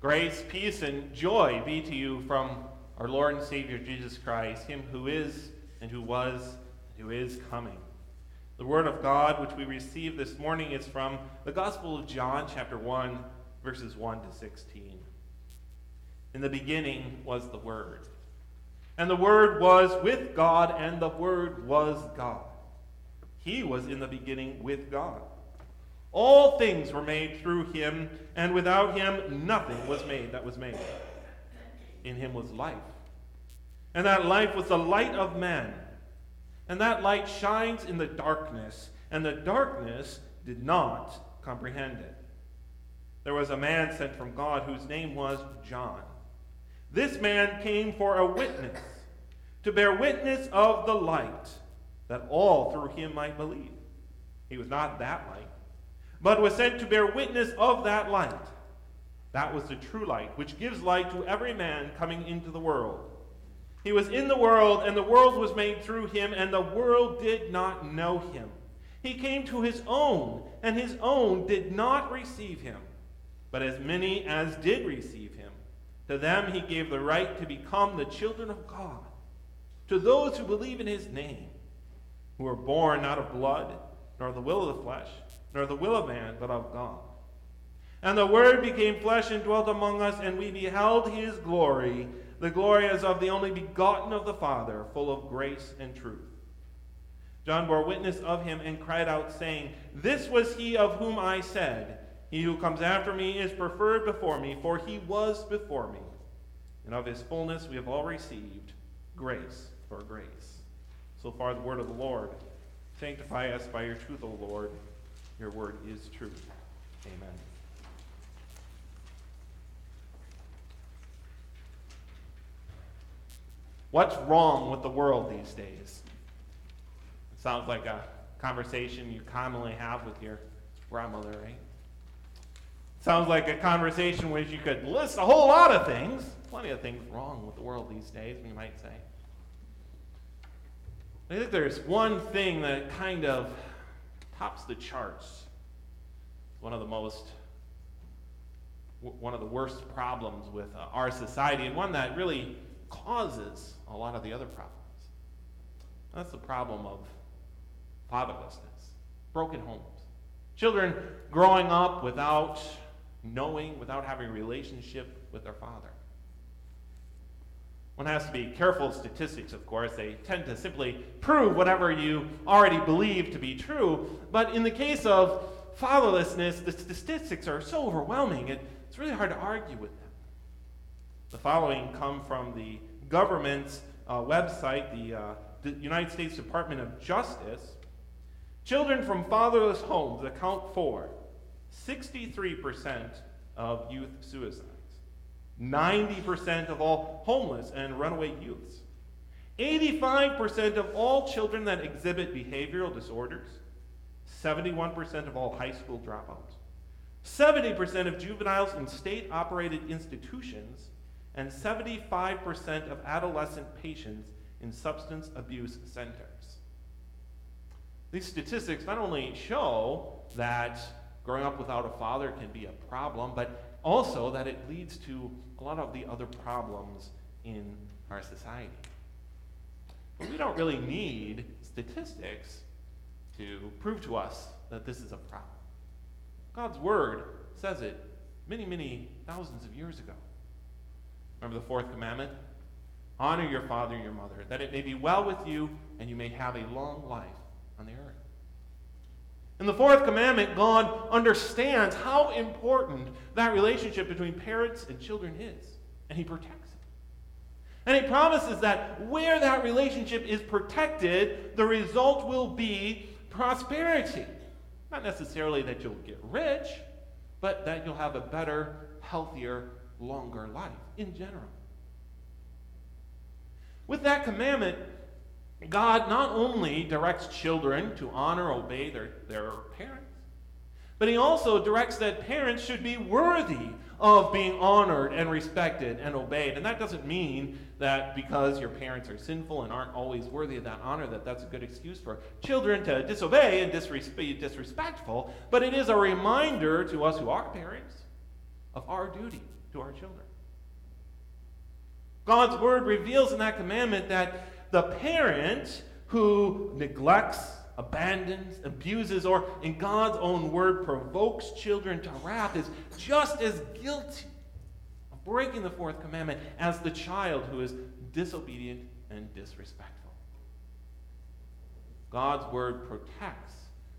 Grace, peace, and joy be to you from our Lord and Savior Jesus Christ, Him who is, and who was, and who is coming. The Word of God, which we receive this morning, is from the Gospel of John, chapter 1, verses 1 to 16. In the beginning was the Word. And the Word was with God, and the Word was God. He was in the beginning with God. All things were made through him, and without him nothing was made that was made. In him was life. And that life was the light of men. And that light shines in the darkness, and the darkness did not comprehend it. There was a man sent from God whose name was John. This man came for a witness, to bear witness of the light, that all through him might believe. He was not that light but was sent to bear witness of that light. That was the true light, which gives light to every man coming into the world. He was in the world, and the world was made through him, and the world did not know him. He came to his own, and his own did not receive him. But as many as did receive him, to them he gave the right to become the children of God, to those who believe in his name, who are born not of blood, nor the will of the flesh nor the will of man, but of God. And the Word became flesh and dwelt among us, and we beheld his glory, the glory as of the only begotten of the Father, full of grace and truth. John bore witness of him and cried out, saying, This was he of whom I said, He who comes after me is preferred before me, for he was before me. And of his fullness we have all received grace for grace. So far, the word of the Lord. Sanctify us by your truth, O Lord. Your word is truth. Amen. What's wrong with the world these days? It sounds like a conversation you commonly have with your grandmother, right? Sounds like a conversation where you could list a whole lot of things. Plenty of things wrong with the world these days, we might say. I think there's one thing that kind of tops the charts. One of the most, one of the worst problems with uh, our society, and one that really causes a lot of the other problems. That's the problem of fatherlessness, broken homes. Children growing up without knowing, without having a relationship with their father. One has to be careful of statistics, of course. They tend to simply prove whatever you already believe to be true. But in the case of fatherlessness, the statistics are so overwhelming, it's really hard to argue with them. The following come from the government's uh, website, the, uh, the United States Department of Justice. Children from fatherless homes account for 63% of youth suicide. 90% of all homeless and runaway youths, 85% of all children that exhibit behavioral disorders, 71% of all high school dropouts, 70% of juveniles in state operated institutions, and 75% of adolescent patients in substance abuse centers. These statistics not only show that growing up without a father can be a problem, but also that it leads to a lot of the other problems in our society. But we don't really need statistics to prove to us that this is a problem. God's Word says it many, many thousands of years ago. Remember the fourth commandment? Honor your father and your mother, that it may be well with you and you may have a long life on the earth. In the fourth commandment, God understands how important that relationship between parents and children is, and He protects it. And He promises that where that relationship is protected, the result will be prosperity. Not necessarily that you'll get rich, but that you'll have a better, healthier, longer life in general. With that commandment, God not only directs children to honor, obey their, their parents, but he also directs that parents should be worthy of being honored and respected and obeyed. And that doesn't mean that because your parents are sinful and aren't always worthy of that honor, that that's a good excuse for children to disobey and be disrespectful. But it is a reminder to us who are parents of our duty to our children. God's word reveals in that commandment that the parent who neglects, abandons, abuses, or in God's own word provokes children to wrath is just as guilty of breaking the fourth commandment as the child who is disobedient and disrespectful. God's word protects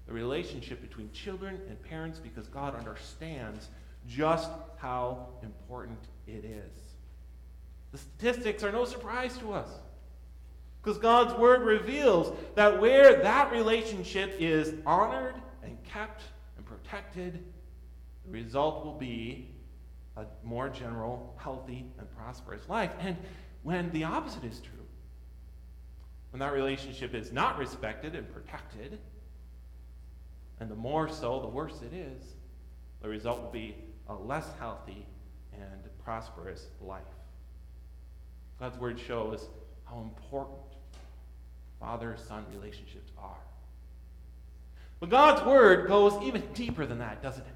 the relationship between children and parents because God understands just how important it is. The statistics are no surprise to us. Because God's word reveals that where that relationship is honored and kept and protected, the result will be a more general, healthy, and prosperous life. And when the opposite is true, when that relationship is not respected and protected, and the more so, the worse it is, the result will be a less healthy and prosperous life. God's word shows how important father son relationships are. But God's word goes even deeper than that, doesn't it?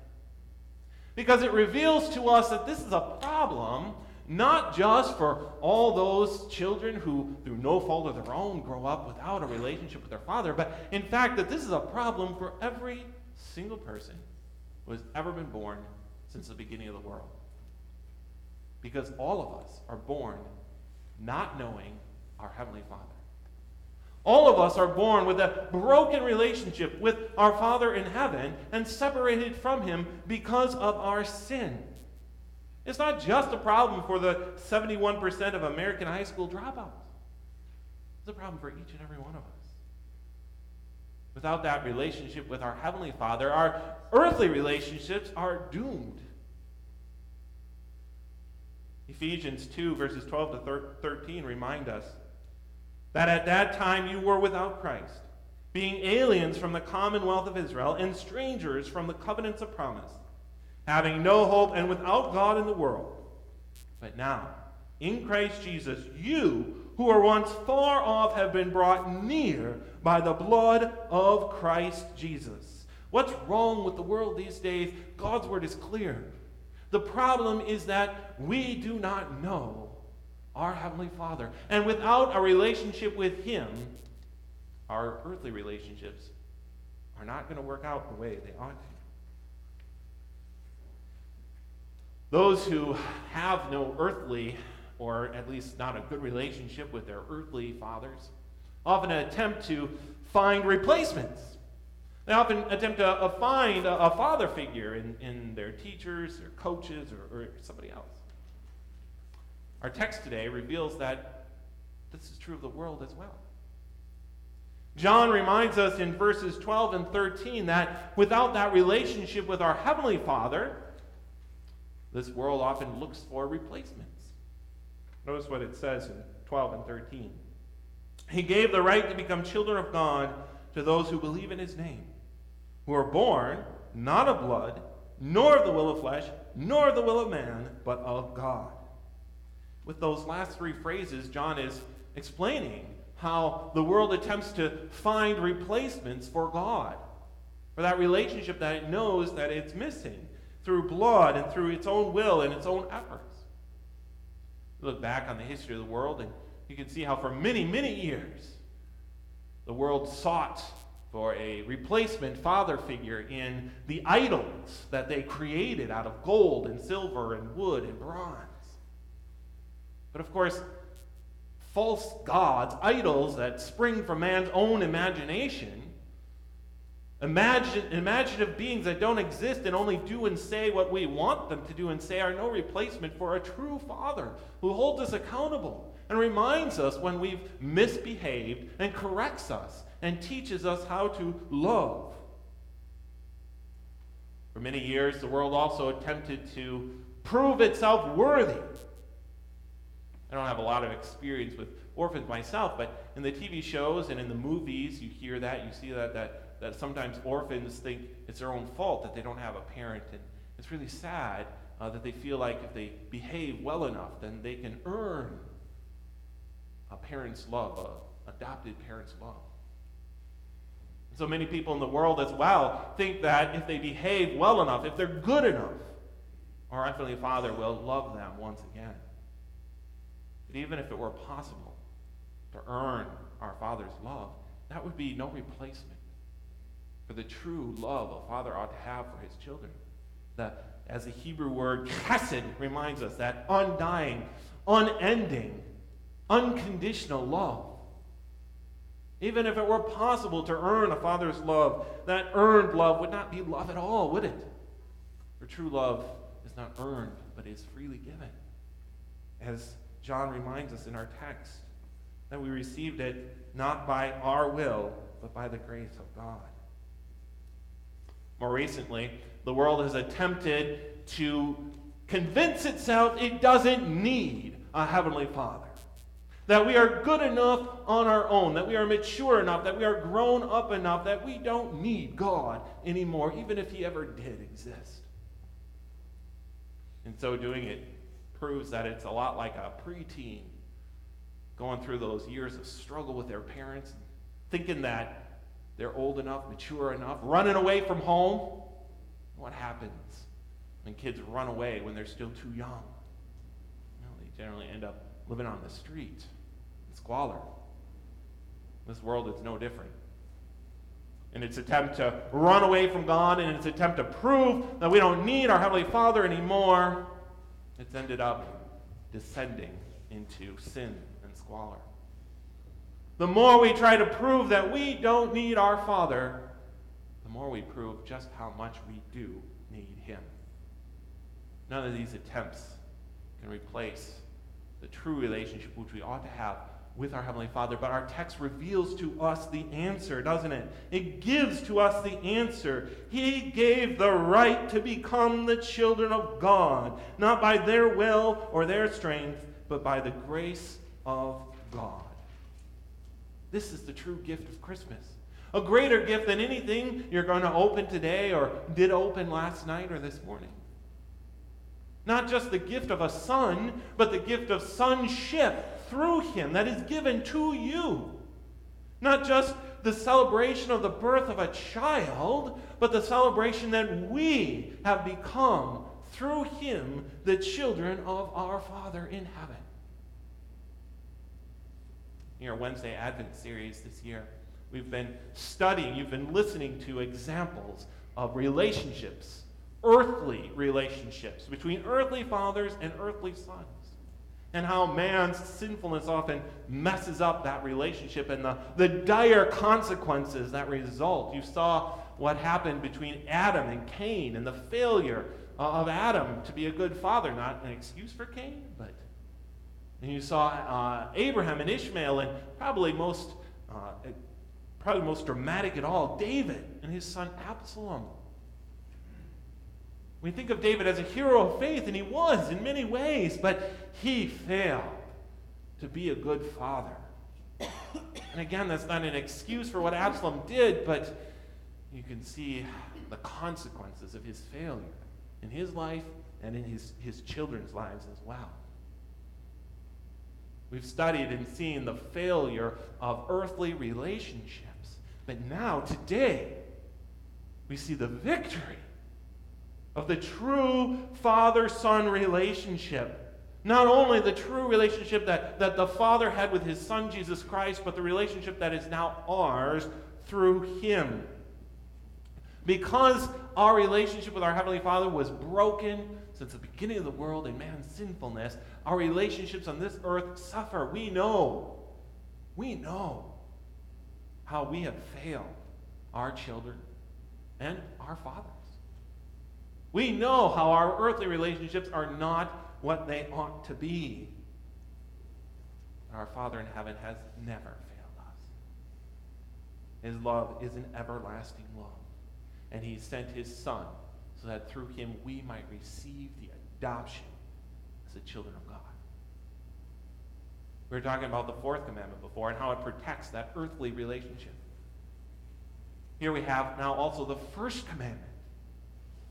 Because it reveals to us that this is a problem not just for all those children who, through no fault of their own, grow up without a relationship with their father, but in fact, that this is a problem for every single person who has ever been born since the beginning of the world. Because all of us are born not knowing our Heavenly Father. All of us are born with a broken relationship with our Father in heaven and separated from Him because of our sin. It's not just a problem for the 71% of American high school dropouts, it's a problem for each and every one of us. Without that relationship with our Heavenly Father, our earthly relationships are doomed. Ephesians 2, verses 12 to 13 remind us that at that time you were without Christ, being aliens from the commonwealth of Israel and strangers from the covenants of promise, having no hope and without God in the world. But now, in Christ Jesus, you who were once far off have been brought near by the blood of Christ Jesus. What's wrong with the world these days? God's word is clear. The problem is that we do not know our Heavenly Father. And without a relationship with Him, our earthly relationships are not going to work out the way they ought to. Those who have no earthly, or at least not a good relationship with their earthly fathers, often attempt to find replacements. They often attempt to uh, find a, a, father figure in, in their teachers or coaches or, or somebody else. Our text today reveals that this is true of the world as well. John reminds us in verses 12 and 13 that without that relationship with our Heavenly Father, this world often looks for replacements. Notice what it says in 12 and 13. He gave the right to become children of God to those who believe in his name, who are born not of blood, nor of the will of flesh, nor of the will of man, but of God with those last three phrases, John is explaining how the world attempts to find replacements for God, for that relationship that it knows that it's missing through blood and through its own will and its own efforts. look back on the history of the world, and you can see how for many, many years, the world sought for a replacement father figure in the idols that they created out of gold and silver and wood and bronze. But of course, false gods, idols that spring from man's own imagination, imagine, imaginative beings that don't exist and only do and say what we want them to do and say, are no replacement for a true Father who holds us accountable and reminds us when we've misbehaved and corrects us and teaches us how to love. For many years, the world also attempted to prove itself worthy I don't have a lot of experience with orphans myself, but in the TV shows and in the movies, you hear that, you see that, that, that sometimes orphans think it's their own fault that they don't have a parent. And it's really sad uh, that they feel like if they behave well enough, then they can earn a parent's love, a adopted parent's love. So many people in the world as well think that if they behave well enough, if they're good enough, our Heavenly Father will love them once again. Even if it were possible to earn our Father's love, that would be no replacement for the true love a father ought to have for his children. That, as the Hebrew word chesed reminds us, that undying, unending, unconditional love. Even if it were possible to earn a father's love, that earned love would not be love at all, would it? For true love is not earned, but is freely given. As John reminds us in our text, that we received it not by our will, but by the grace of God. More recently, the world has attempted to convince itself it doesn't need a Heavenly Father. That we are good enough on our own, that we are mature enough, that we are grown up enough, that we don't need God anymore, even if He ever did exist. And so doing it proves that it's a lot like a preteen going through those years of struggle with their parents, thinking that they're old enough, mature enough, running away from home. What happens when kids run away when they're still too young? They generally end up living on the street in squalor. This world is no different. In its attempt to run away from God, in its attempt to prove that we don't need our Heavenly Father anymore, it's ended up descending into sin and squalor. The more we try to prove that we don't need our Father, the more we prove just how much we do need Him. None of these attempts can replace the true relationship which we ought to have with our Heavenly Father. But our text reveals to us the answer, doesn't it? It gives to us the answer. He gave the right to become the children of God, not by their will or their strength, but by the grace of God. This is the true gift of Christmas. A greater gift than anything you're going to open today or did open last night or this morning. Not just the gift of a son, but the gift of sonship through him that is given to you. Not just the celebration of the birth of a child, but the celebration that we have become through him the children of our Father in heaven in our Wednesday Advent series this year. We've been studying, you've been listening to examples of relationships, earthly relationships between earthly fathers and earthly sons. And how man's sinfulness often messes up that relationship and the, the dire consequences that result. You saw what happened between Adam and Cain and the failure of Adam to be a good father. Not an excuse for Cain, but and you saw uh, Abraham and Ishmael, and probably most, uh, probably most dramatic at all, David and his son Absalom. We think of David as a hero of faith, and he was in many ways, but he failed to be a good father. And again, that's not an excuse for what Absalom did, but you can see the consequences of his failure in his life and in his, his children's lives as well. We've studied and seen the failure of earthly relationships. But now, today, we see the victory of the true father son relationship. Not only the true relationship that, that the Father had with his Son Jesus Christ, but the relationship that is now ours through him. Because our relationship with our Heavenly Father was broken since the beginning of the world in man's sinfulness, our relationships on this earth suffer. We know, we know how we have failed our children and our fathers. We know how our earthly relationships are not what they ought to be. Our Father in heaven has never failed us. His love is an everlasting love. And He sent His Son so that through Him we might receive the adoption as the children of God. We were talking about the fourth commandment before and how it protects that earthly relationship. Here we have now also the first commandment.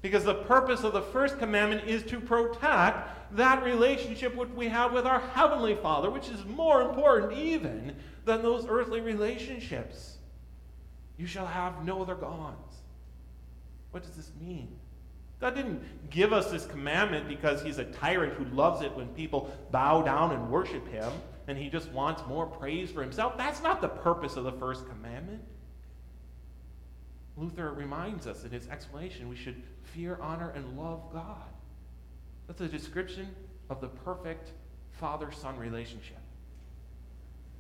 Because the purpose of the first commandment is to protect that relationship which we have with our Heavenly Father, which is more important even than those earthly relationships. You shall have no other gods. What does this mean? God didn't give us this commandment because he's a tyrant who loves it when people bow down and worship him and he just wants more praise for himself. That's not the purpose of the first commandment. Luther reminds us in his explanation we should fear, honor, and love God. That's a description of the perfect father son relationship.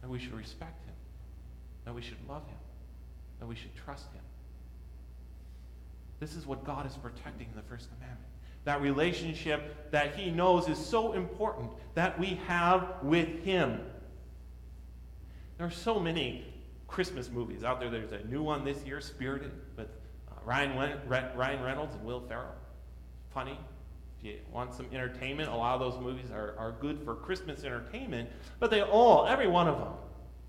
And we should respect him, and we should love him, and we should trust him. This is what God is protecting in the first commandment. That relationship that he knows is so important that we have with him. There are so many Christmas movies out there. There's a new one this year, Spirited, with uh, Ryan, Ryan Reynolds and Will Ferrell. Funny. If you want some entertainment, a lot of those movies are, are good for Christmas entertainment, but they all, every one of them,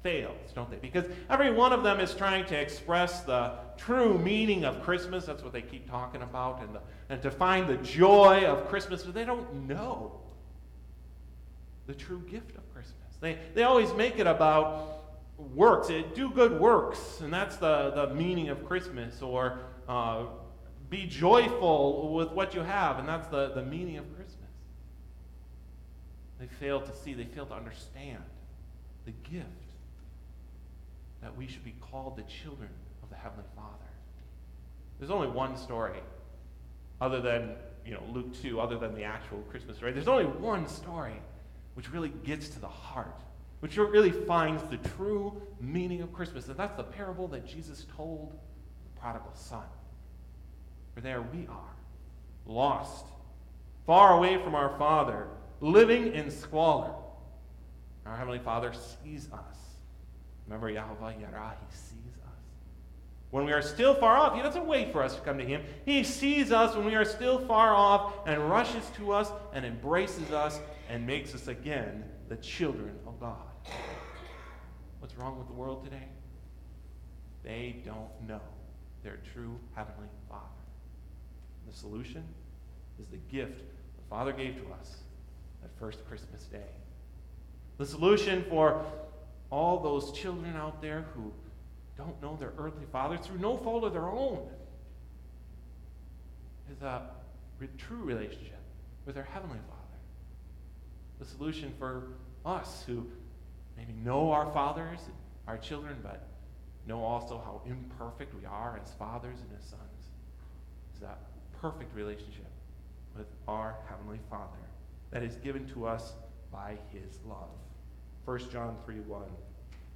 fails, don't they? Because every one of them is trying to express the true meaning of Christmas. That's what they keep talking about, and, the, and to find the joy of Christmas, but they don't know the true gift of Christmas. They, they always make it about works. It, do good works, and that's the, the meaning of Christmas. Or uh, be joyful with what you have, and that's the, the meaning of Christmas. They fail to see, they fail to understand the gift that we should be called the children of the Heavenly Father. There's only one story, other than you know Luke 2, other than the actual Christmas story. There's only one story which really gets to the heart, which really finds the true meaning of Christmas. And that's the parable that Jesus told the prodigal son. For there we are, lost, far away from our Father, living in squalor. Our Heavenly Father sees us Remember Yahweh Yireh, He sees us. When we are still far off, He doesn't wait for us to come to Him. He sees us when we are still far off and rushes to us and embraces us and makes us again the children of God. What's wrong with the world today? They don't know their true Heavenly Father. The solution is the gift the Father gave to us that first Christmas day. The solution for all those children out there who don't know their earthly father through no fault of their own is a true relationship with their heavenly father. The solution for us who maybe know our fathers, our children, but know also how imperfect we are as fathers and as sons is that perfect relationship with our heavenly father that is given to us by his love. 1 John 3 1.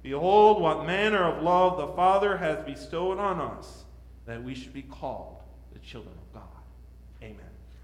Behold, what manner of love the Father has bestowed on us, that we should be called the children of God. Amen.